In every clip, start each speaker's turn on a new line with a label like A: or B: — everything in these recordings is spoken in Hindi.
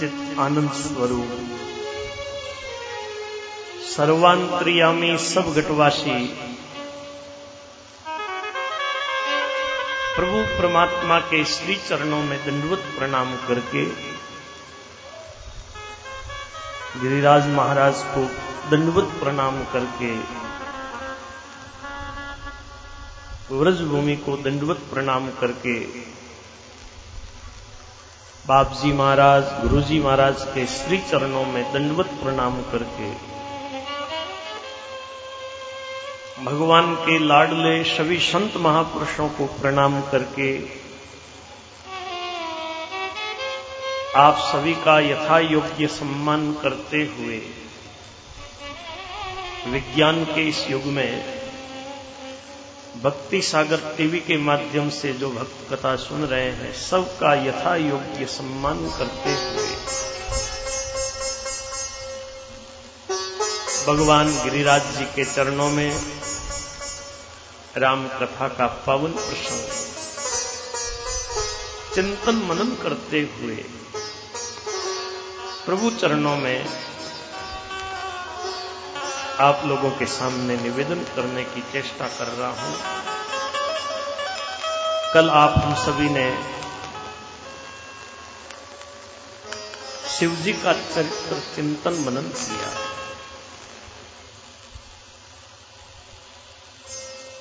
A: सच्चित आनंद स्वरूप सर्वांतरियामी सब घटवासी प्रभु परमात्मा के श्री चरणों में दंडवत प्रणाम करके गिरिराज महाराज को दंडवत प्रणाम करके व्रज भूमि को दंडवत प्रणाम करके बाप जी महाराज गुरु जी महाराज के श्री चरणों में दंडवत प्रणाम करके। भगवान के लाडले सभी संत महापुरुषों को प्रणाम करके आप सभी का यथा योग्य सम्मान करते हुए विज्ञान के इस युग में भक्ति सागर टीवी के माध्यम से जो भक्त कथा सुन रहे हैं, सबका यथा योग्य सम्मान करते हुए। भगवान गिरिराज जी के चरणों में राम कथा का पावन प्रसंग। चिंतन मनन करते हुए प्रभु चरणों में आप लोगों के सामने निवेदन करने की चेष्टा कर रहा हूँ। कल आप हम सभी ने शिव जी का चरित्र चिंतन मनन किया।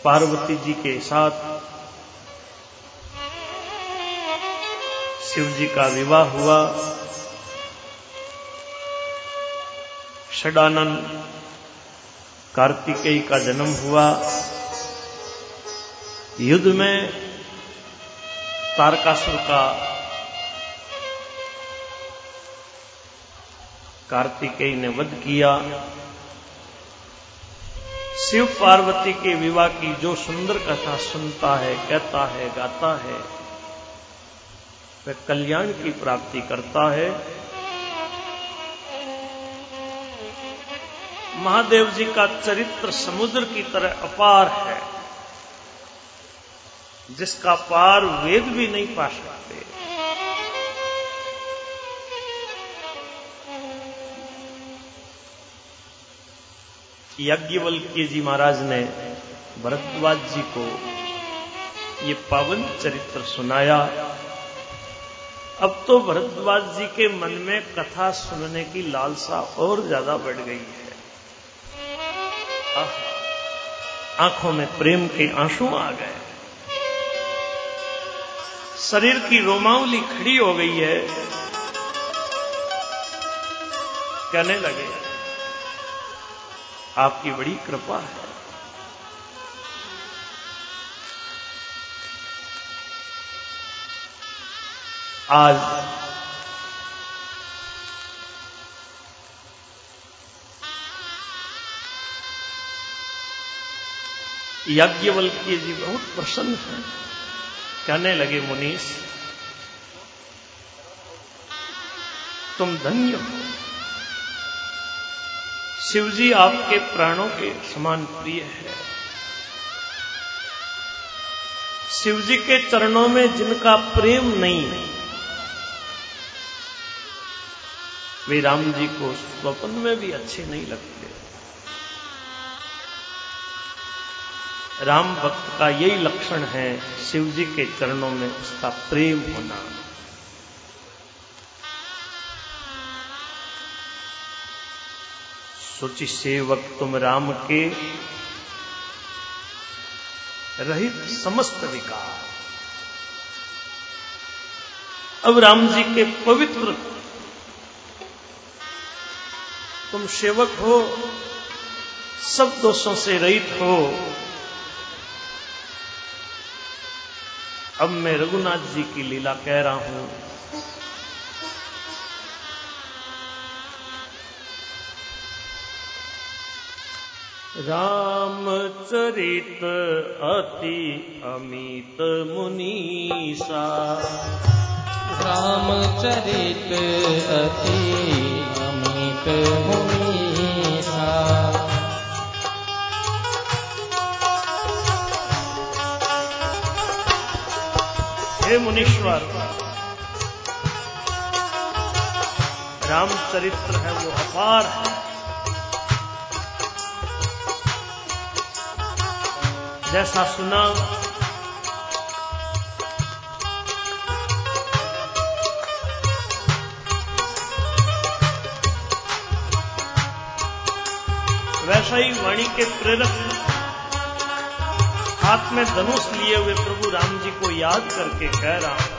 A: पार्वती जी के साथ शिव जी का विवाह हुआ। षडानंद कार्तिकेय का जन्म हुआ। युद्ध में तारकासुर का कार्तिकेय ने वध किया। शिव पार्वती के विवाह की जो सुंदर कथा सुनता है, कहता है, गाता है, वह कल्याण की प्राप्ति करता है। महादेव जी का चरित्र समुद्र की तरह अपार है, जिसका पार वेद भी नहीं पा सकते। यज्ञवल्क्य जी महाराज ने भरद्वाज जी को ये पावन चरित्र सुनाया। अब तो भरद्वाज जी के मन में कथा सुनने की लालसा और ज़्यादा बढ़ गई है। आँखों में प्रेम के आँसू आ गए। शरीर की रोमावली खड़ी हो गई है। कहने लगे, आपकी बड़ी कृपा है। आज याज्ञवल्क्य जी बहुत प्रसन्न हैं। कहने लगे मुनीष तुम धन्य हो। शिवजी आपके प्राणों के समान प्रिय है। शिवजी के चरणों में जिनका प्रेम नहीं है वे राम जी को स्वप्न में भी अच्छे नहीं लगते। राम भक्त का यही लक्षण है शिव जी के चरणों में उसका प्रेम होना। सोची सेवक तुम राम के रहित समस्त विकार। अब राम जी के पवित्र तुम सेवक हो, सब दोषों से रहित हो। अब मैं रघुनाथ जी की लीला कह रहा हूँ। रामचरित अति अमित मुनीसा
B: रामचरित अति अमित मुनीसा
A: हे मुनीश्वर। रामचरित्र है वो अपार। है जैसा सुना वैसा ही वाणी के प्रेरक हाथ में धनुष लिए हुए प्रभु राम जी को याद करके कह रहा हूँ।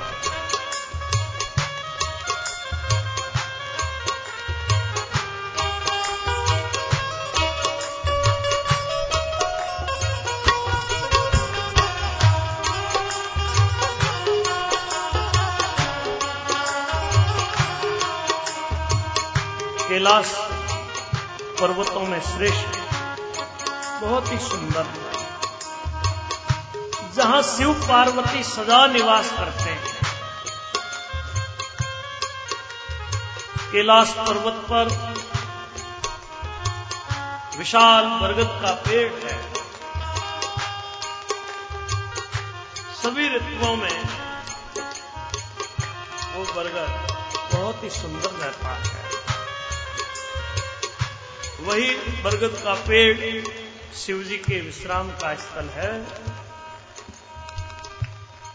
A: कैलाश पर्वतों में श्रेष्ठ, बहुत ही सुंदर। जहाँ शिव पार्वती सदा निवास करते हैं। कैलाश पर्वत पर विशाल बरगद का पेड़ है। सभी ऋतुओं में वो बरगद बहुत ही सुंदर रहता है। वही बरगद का पेड़ शिवजी के विश्राम का स्थल है।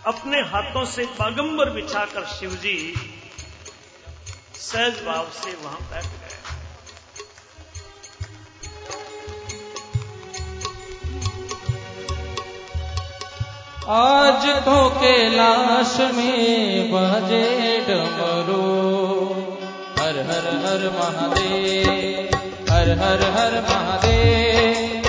A: अपने हाथों से बागंबर बिछाकर शिवजी सहज भाव से वहाँ बैठ गए।
B: आज तो कैलाश में बजे डमरू। हर हर हर महादेव, हर हर हर महादेव।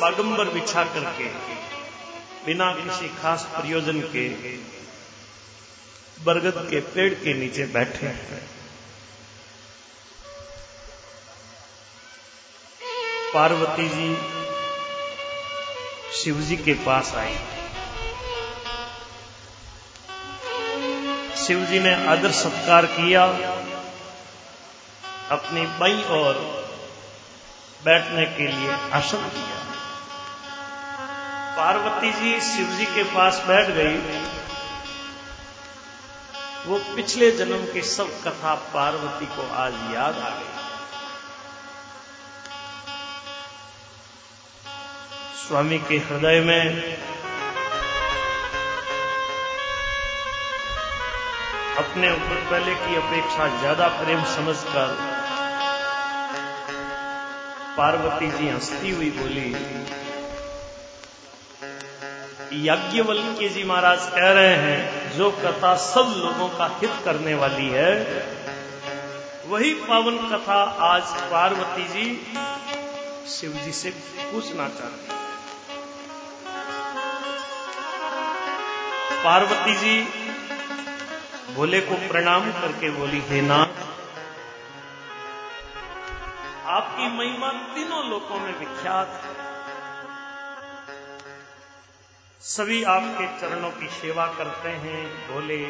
A: बागंबर बिछा करके, बिना किसी खास प्रयोजन के, बरगद के पेड़ के नीचे बैठे हैं। पार्वती जी शिव जी के पास आए। शिव जी ने आदर सत्कार किया। अपनी बाई और बैठने के लिए आसन दिया पार्वती जी शिव जी के पास बैठ गई। वो पिछले जन्म की सब कथा पार्वती को आज याद आ गई। स्वामी के हृदय में अपने ऊपर पहले की अपेक्षा ज़्यादा प्रेम समझकर पार्वती जी हंसती हुई बोली याज्ञवल्क्य जी महाराज कह रहे हैं, जो कथा सब लोगों का हित करने वाली है। वही पावन कथा आज पार्वती जी शिव जी से पूछना चाहती है। पार्वती जी भोले को प्रणाम करके बोली, हे नाथ, आपकी महिमा तीनों लोकों में विख्यात है। सभी आपके चरणों की सेवा करते हैं बोले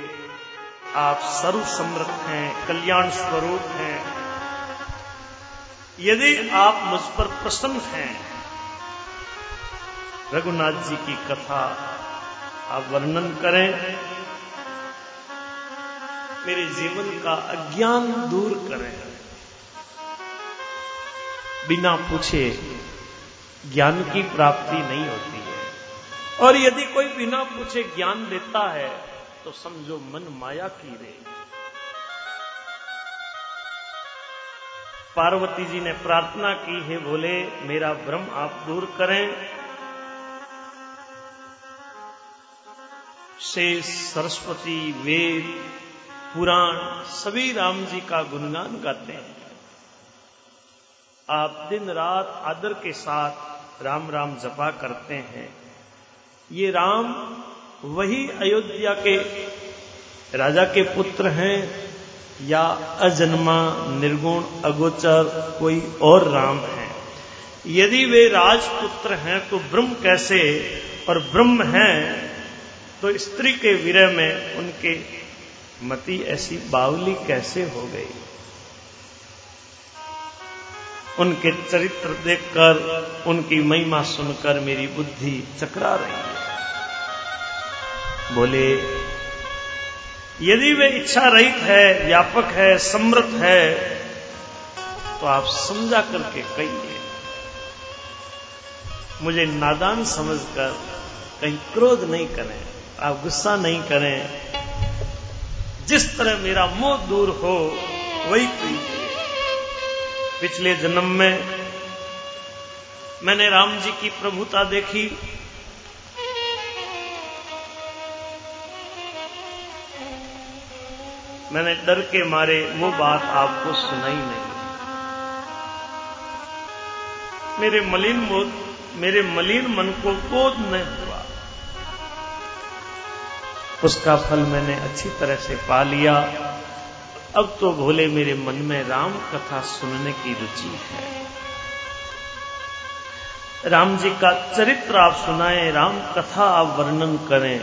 A: आप सर्व समृद्ध हैं, कल्याण स्वरूप हैं। यदि आप मुझ पर प्रसन्न हैं, रघुनाथ जी की कथा आप वर्णन करें। मेरे जीवन का अज्ञान दूर करें। बिना पूछे ज्ञान की प्राप्ति नहीं होती है। और यदि कोई बिना पूछे ज्ञान देता है तो समझो मन माया की रे। पार्वती जी ने प्रार्थना की, है बोले मेरा भ्रम आप दूर करें। शेष सरस्वती वेद, पुराण, सभी राम जी का गुणगान गाते हैं। आप दिन रात आदर के साथ राम राम जपा करते हैं। ये राम वही अयोध्या के राजा के पुत्र हैं या अजन्मा, निर्गुण, अगोचर, कोई और राम है। यदि वे राजपुत्र हैं तो ब्रह्म कैसे और ब्रह्म हैं? तो स्त्री के विरह में उनके मति ऐसी बावली कैसे हो गई? उनके चरित्र देखकर, उनकी महिमा सुनकर मेरी बुद्धि चकरा रही है। बोले, यदि वे इच्छा रहित है, व्यापक है, समृद्ध है तो आप समझा करके कहिए। मुझे नादान समझकर कहीं क्रोध नहीं करें, आप गुस्सा नहीं करें। जिस तरह मेरा मोह दूर हो, वही कीजिए पिछले जन्म में मैंने राम जी की प्रभुता देखी। मैंने डर के मारे वो बात आपको सुनाई नहीं। मेरे मलिन मेरे मलिन मन को बोध न हुआ। उसका फल मैंने अच्छी तरह से पा लिया। अब तो भोले मेरे मन में राम कथा सुनने की रुचि है। राम जी का चरित्र आप सुनाएँ, राम कथा आप वर्णन करें।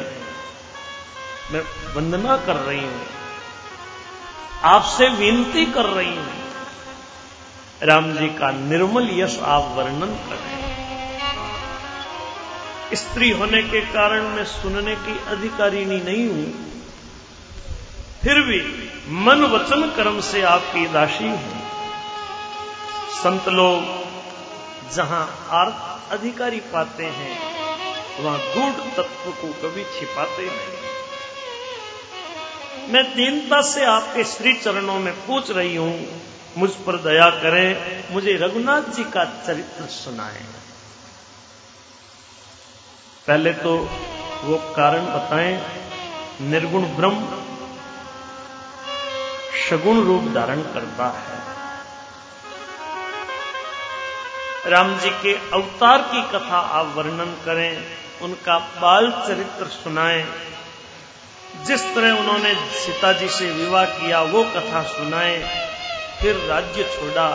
A: मैं वंदना कर रही हूँ। आपसे विनती कर रही हूँ। राम जी का निर्मल यश आप वर्णन करें। स्त्री होने के कारण मैं सुनने की अधिकारिणी नहीं हूँ। फिर भी मन वचन कर्म से आपकी दासी हूँ। संत लोग जहाँ आर्थ अधिकारी पाते हैं, वहाँ गूढ़ तत्व को कभी छिपाते नहीं। मैं दीनता से आपके श्री चरणों में पूछ रही हूँ, मुझ पर दया करें, मुझे रघुनाथ जी का चरित्र सुनाएँ। पहले तो वो कारण बताएँ, निर्गुण ब्रह्म सगुण रूप धारण करता है। राम जी के अवतार की कथा आप वर्णन करें, उनका बाल चरित्र सुनाएँ। जिस तरह उन्होंने सीता जी से विवाह किया, वो कथा सुनाए। फिर राज्य छोड़ा,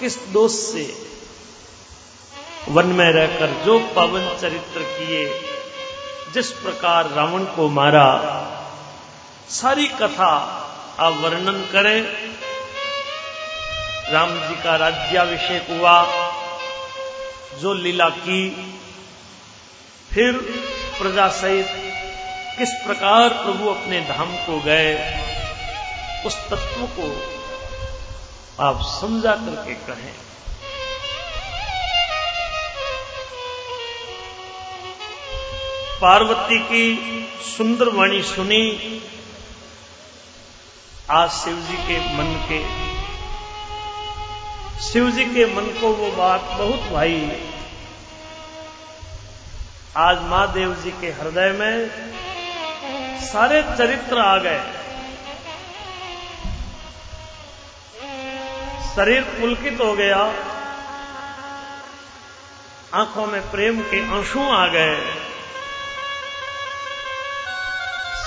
A: किस दोष से? वन में रहकर जो पवन चरित्र किए, जिस प्रकार रावण को मारा, सारी कथा आप वर्णन करें। राम जी का राज्याभिषेक हुआ, जो लीला की। फिर प्रजा सहित किस प्रकार प्रभु अपने धाम को गए, उस तत्व को आप समझा करके कहें। पार्वती की सुंदर वाणी सुनी आज शिव जी के मन के शिव जी के मन को वो बात बहुत भाई। आज महादेव जी के हृदय में सारे चरित्र आ गए। शरीर पुलकित हो गया। आँखों में प्रेम के आँसू आ गए।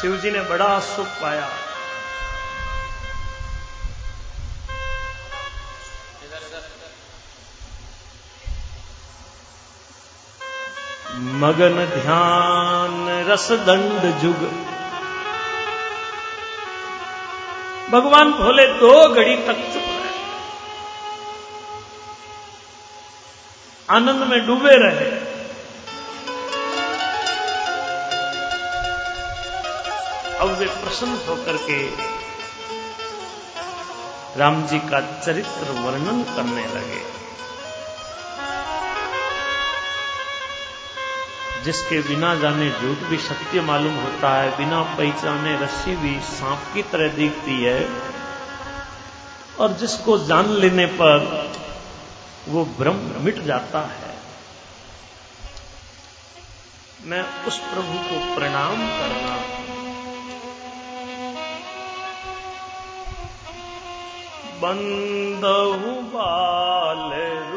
A: शिव जी ने बड़ा सुख पाया। मगन ध्यान रसदंड जुग। भगवान भोले दो घड़ी तक चुप रहे। आनंद में डूबे रहे। अब वे प्रसन्न होकर के राम जी का चरित्र वर्णन करने लगे। जिसके बिना जाने झूठ भी सत्य मालूम होता है, बिना पहचाने रस्सी भी सांप की तरह दिखती है। और जिसको जान लेने पर वो ब्रह्म मिट जाता है। मैं उस प्रभु को प्रणाम करना बंदहु बाल रूप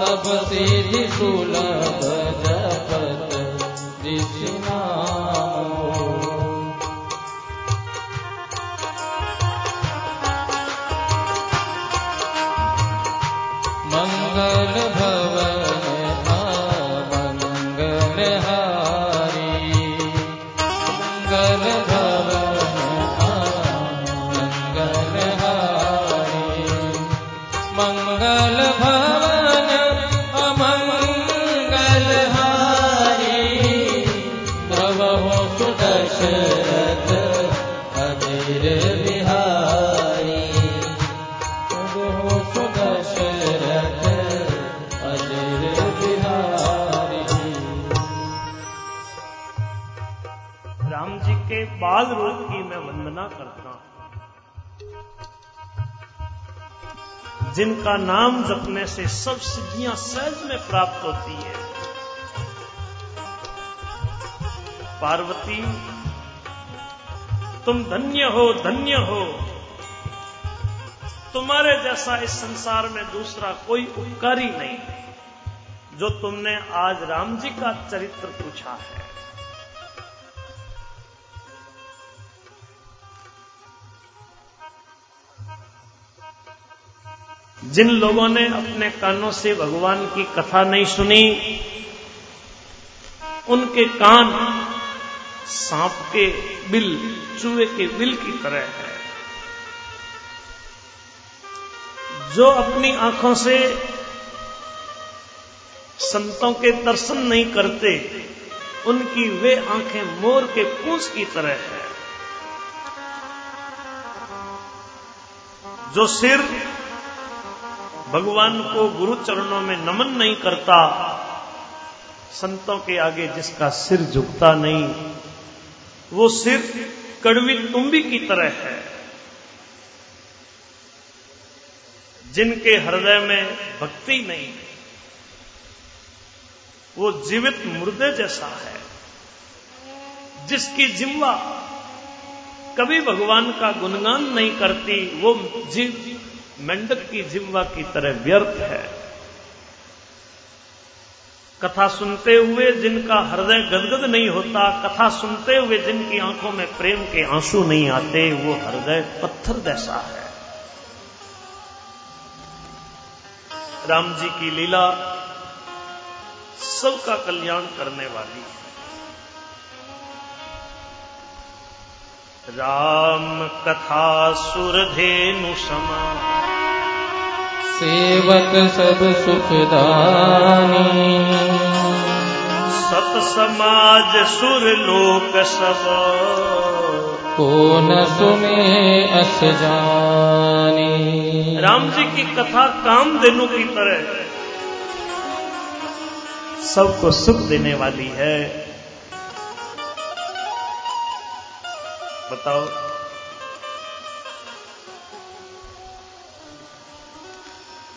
B: सब सिद्धि सुलभ जपत जिसना
A: जिनका नाम जपने से सब सिद्धियाँ सहज में प्राप्त होती है। पार्वती, तुम धन्य हो धन्य हो। तुम्हारे जैसा इस संसार में दूसरा कोई उपकारी नहीं, जो तुमने आज राम जी का चरित्र पूछा है। जिन लोगों ने अपने कानों से भगवान की कथा नहीं सुनी, उनके कान सांप के बिल, चूहे के बिल की तरह है। जो अपनी आँखों से संतों के दर्शन नहीं करते, उनकी वे आँखें मोर के पूंछ की तरह है। जो सिर भगवान को गुरु चरणों में नमन नहीं करता, संतों के आगे जिसका सिर झुकता नहीं, वो सिर कड़वी तुम्बी की तरह है। जिनके हृदय में भक्ति नहीं है वो जीवित मुर्दे जैसा है। जिसकी जिम्वा कभी भगवान का गुणगान नहीं करती, वो जीव मेंढक की जिम्वा की तरह व्यर्थ है। कथा सुनते हुए जिनका हृदय गदगद नहीं होता, कथा सुनते हुए जिनकी आँखों में प्रेम के आँसू नहीं आते, वो हृदय पत्थर जैसा है। राम जी की लीला सबका कल्याण करने वाली है। राम कथा सुरधेनु समा
B: सेवक सब सुखदानी।
A: सत समाज सुर लोक सब।
B: को न सुने अस जानी।
A: राम जी की कथा काम देनु की तरह सबको सुख देने वाली है। बताओ।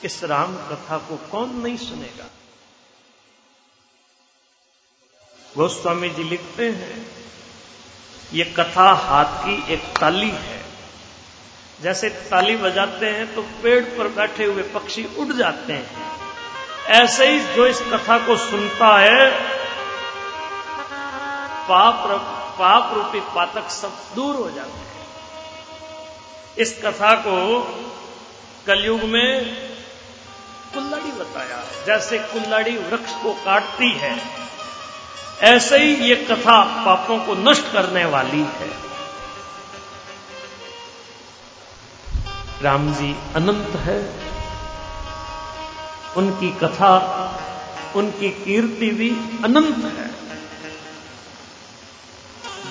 A: इस राम कथा को कौन नहीं सुनेगा? गोस्वामी जी लिखते हैं, ये कथा हाथ की एक ताली है। जैसे ताली बजाते हैं तो पेड़ पर बैठे हुए पक्षी उड़ जाते हैं। ऐसे ही जो इस कथा को सुनता है, पाप पाप रूपी पातक सब दूर हो जाते हैं। इस कथा को कलयुग में कुल्लाड़ी बताया, जैसे कुल्लाड़ी वृक्ष को काटती है। ऐसे ही ये कथा पापों को नष्ट करने वाली है। राम जी अनंत है। उनकी कथा, उनकी कीर्ति भी अनंत है।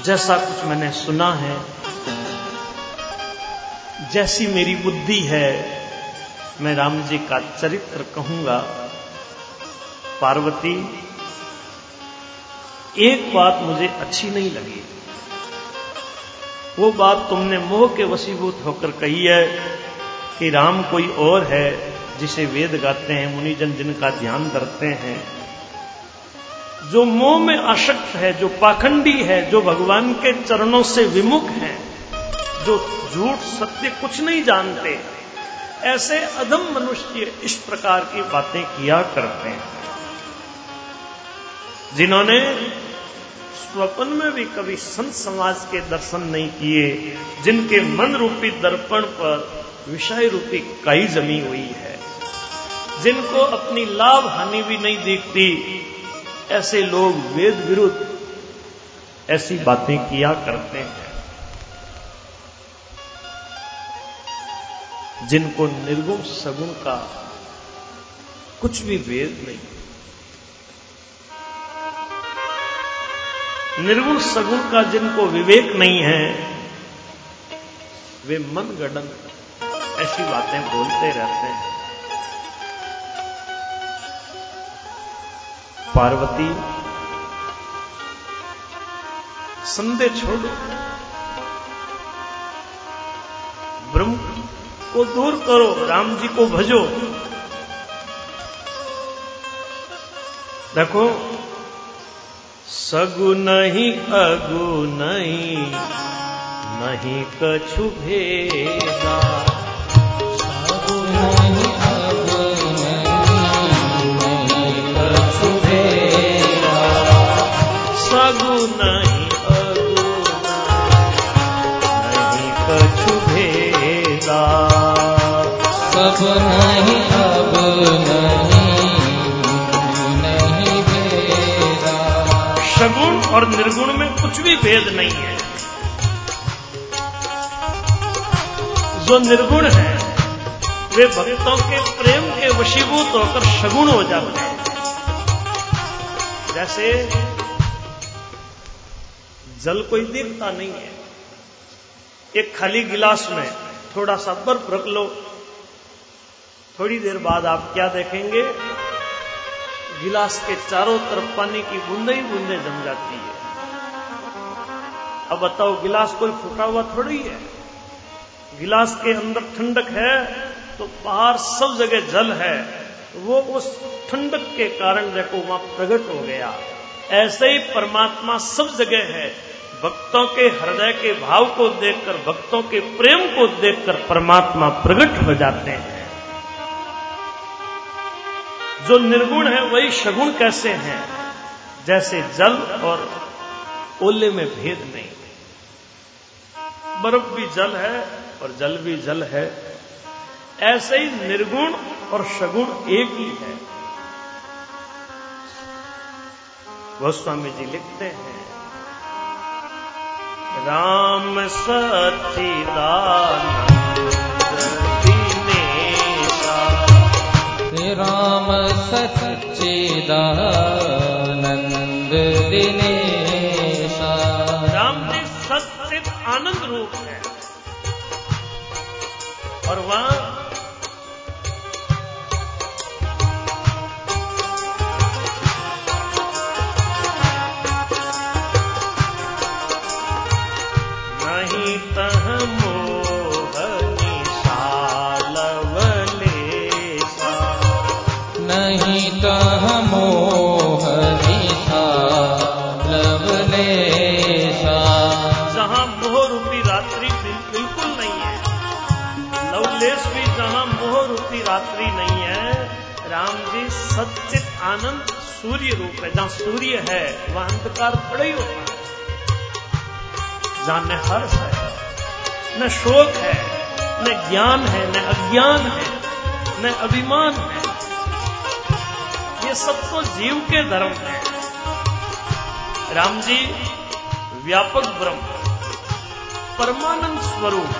A: जैसा कुछ मैंने सुना है, जैसी मेरी बुद्धि है मैं राम जी का चरित्र कहूँगा। पार्वती, एक बात मुझे अच्छी नहीं लगी। वो बात तुमने मोह के वसीभूत होकर कही है कि राम कोई और है जिसे वेद गाते हैं, मुनिजन जिनका ध्यान करते हैं। जो मोह में आशक्त है, जो पाखंडी है, जो भगवान के चरणों से विमुख है, जो झूठ सत्य कुछ नहीं जानते। ऐसे अधम मनुष्य इस प्रकार की बातें किया करते हैं। जिन्होंने स्वप्न में भी कभी संत समाज के दर्शन नहीं किए, जिनके मन रूपी दर्पण पर विषय रूपी कई जमी हुई है, जिनको अपनी लाभ हानि भी नहीं दिखती, ऐसे लोग वेद विरुद्ध ऐसी बातें किया करते हैं। जिनको निर्गुण सगुण का कुछ भी वेद नहीं। निर्गुण सगुण का जिनको विवेक नहीं है, वे मन गडन ऐसी बातें बोलते रहते हैं। पार्वती, संदेह छोड़ो को दूर करो राम जी को भजो। देखो सगु नहीं अगु नहीं नहीं कछु भेदा।
B: सगु नहीं अगु नहीं नहीं कछु भेदा।
A: सगु नहीं।
B: सब नहीं अब नहीं नहीं
A: सगुण और निर्गुण में कुछ भी भेद नहीं है। जो निर्गुण है, वे भक्तों के प्रेम के वशीभूत होकर सगुण हो जाते हैं। जैसे जल कोई दिखता नहीं है। एक खाली गिलास में थोड़ा सा बर्फ़ रख लो थोड़ी देर बाद आप क्या देखेंगे? गिलास के चारों तरफ़ पानी की बूंदे ही बूंदे जम जाती है। अब बताओ, गिलास कोई फूटा हुआ थोड़ी है? गिलास के अंदर ठंडक है तो बाहर सब जगह जल है। वो उस ठंडक के कारण देखो, वहाँ प्रकट हो गया। ऐसे ही परमात्मा सब जगह है। भक्तों के हृदय के भाव को देखकर, भक्तों के प्रेम को देखकर परमात्मा प्रकट हो जाते हैं। जो निर्गुण है, वही शगुण कैसे हैं? जैसे जल और ओले में भेद नहीं। बर्फ़ भी जल है और जल भी जल है। ऐसे ही निर्गुण और सगुण एक ही है। गोस्वामी जी लिखते हैं, राम सच्चिदानंद।
B: राम सच्चिदानंद दिनेशा।
A: राम जी सच्चित आनंद रूप है। और वहाँ राम जी सच्चित आनंद सूर्य रूप है, जहाँ सूर्य है, वहाँ अंधकार पड़ा ही होता है। जहाँ न हर्ष है, न शोक है, न ज्ञान है, न अज्ञान है, न अभिमान है। ये सब तो जीव के धर्म है। राम जी, व्यापक ब्रह्म, परमानंद स्वरूप,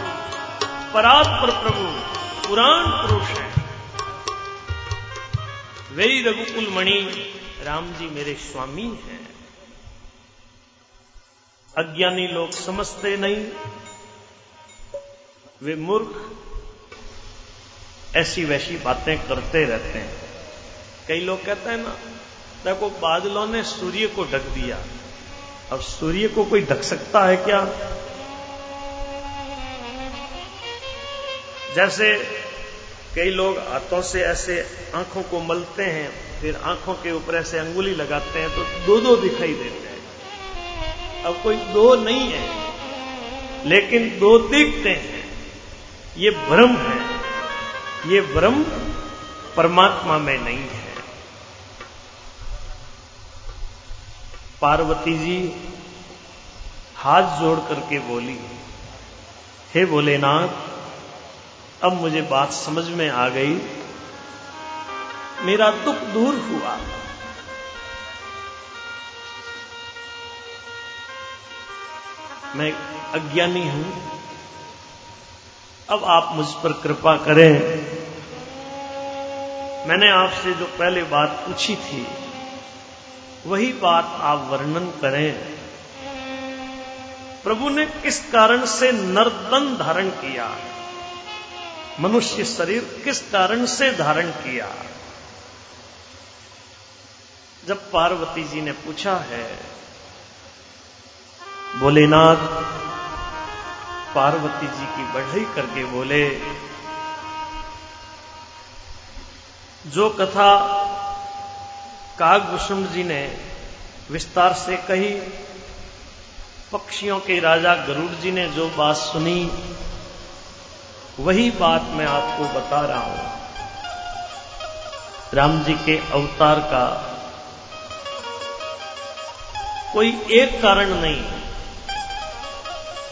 A: परात्पर प्रभु, पुराण पुरुष है। वही रघुकुल मणि राम जी मेरे स्वामी हैं। अज्ञानी लोग समझते नहीं। वे मूर्ख, ऐसी वैसी बातें करते रहते हैं। कई लोग कहते हैं ना, देखो बादलों ने सूर्य को ढक दिया। अब सूर्य को कोई ढक सकता है क्या? जैसे कई लोग हाथों से ऐसे आँखों को मलते हैं, फिर आँखों के ऊपर ऐसे अंगुली लगाते हैं तो दो दो दिखाई देते हैं। अब कोई दो नहीं है, लेकिन दो दिखते हैं। ये भ्रम है, ये भ्रम परमात्मा में नहीं है। पार्वती जी हाथ जोड़ करके बोली, हे भोलेनाथ अब मुझे बात समझ में आ गई। मेरा दुख दूर हुआ। मैं अज्ञानी हूँ। अब आप मुझ पर कृपा करें। मैंने आपसे जो पहले बात पूछी थी, वही बात आप वर्णन करें। प्रभु ने किस कारण से नर्तन धारण किया? मनुष्य शरीर किस कारण से धारण किया? जब पार्वती जी ने पूछा है, भोलेनाथ, पार्वती जी की बढ़ई करके बोले, जो कथा कागभूषण जी ने विस्तार से कही, पक्षियों के राजा गरुड़ जी ने जो बात सुनी वही बात मैं आपको बता रहा हूँ। राम जी के अवतार का कोई एक कारण नहीं।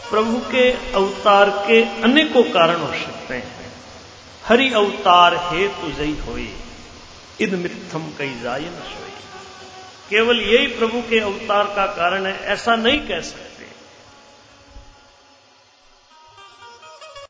A: प्रभु के अवतार के अनेकों कारण हो सकते हैं। हरि अवतार हे तुझई होई इन मिथम कई जाय न सोई केवल यही प्रभु के अवतार का कारण है, ऐसा नहीं कह सकते।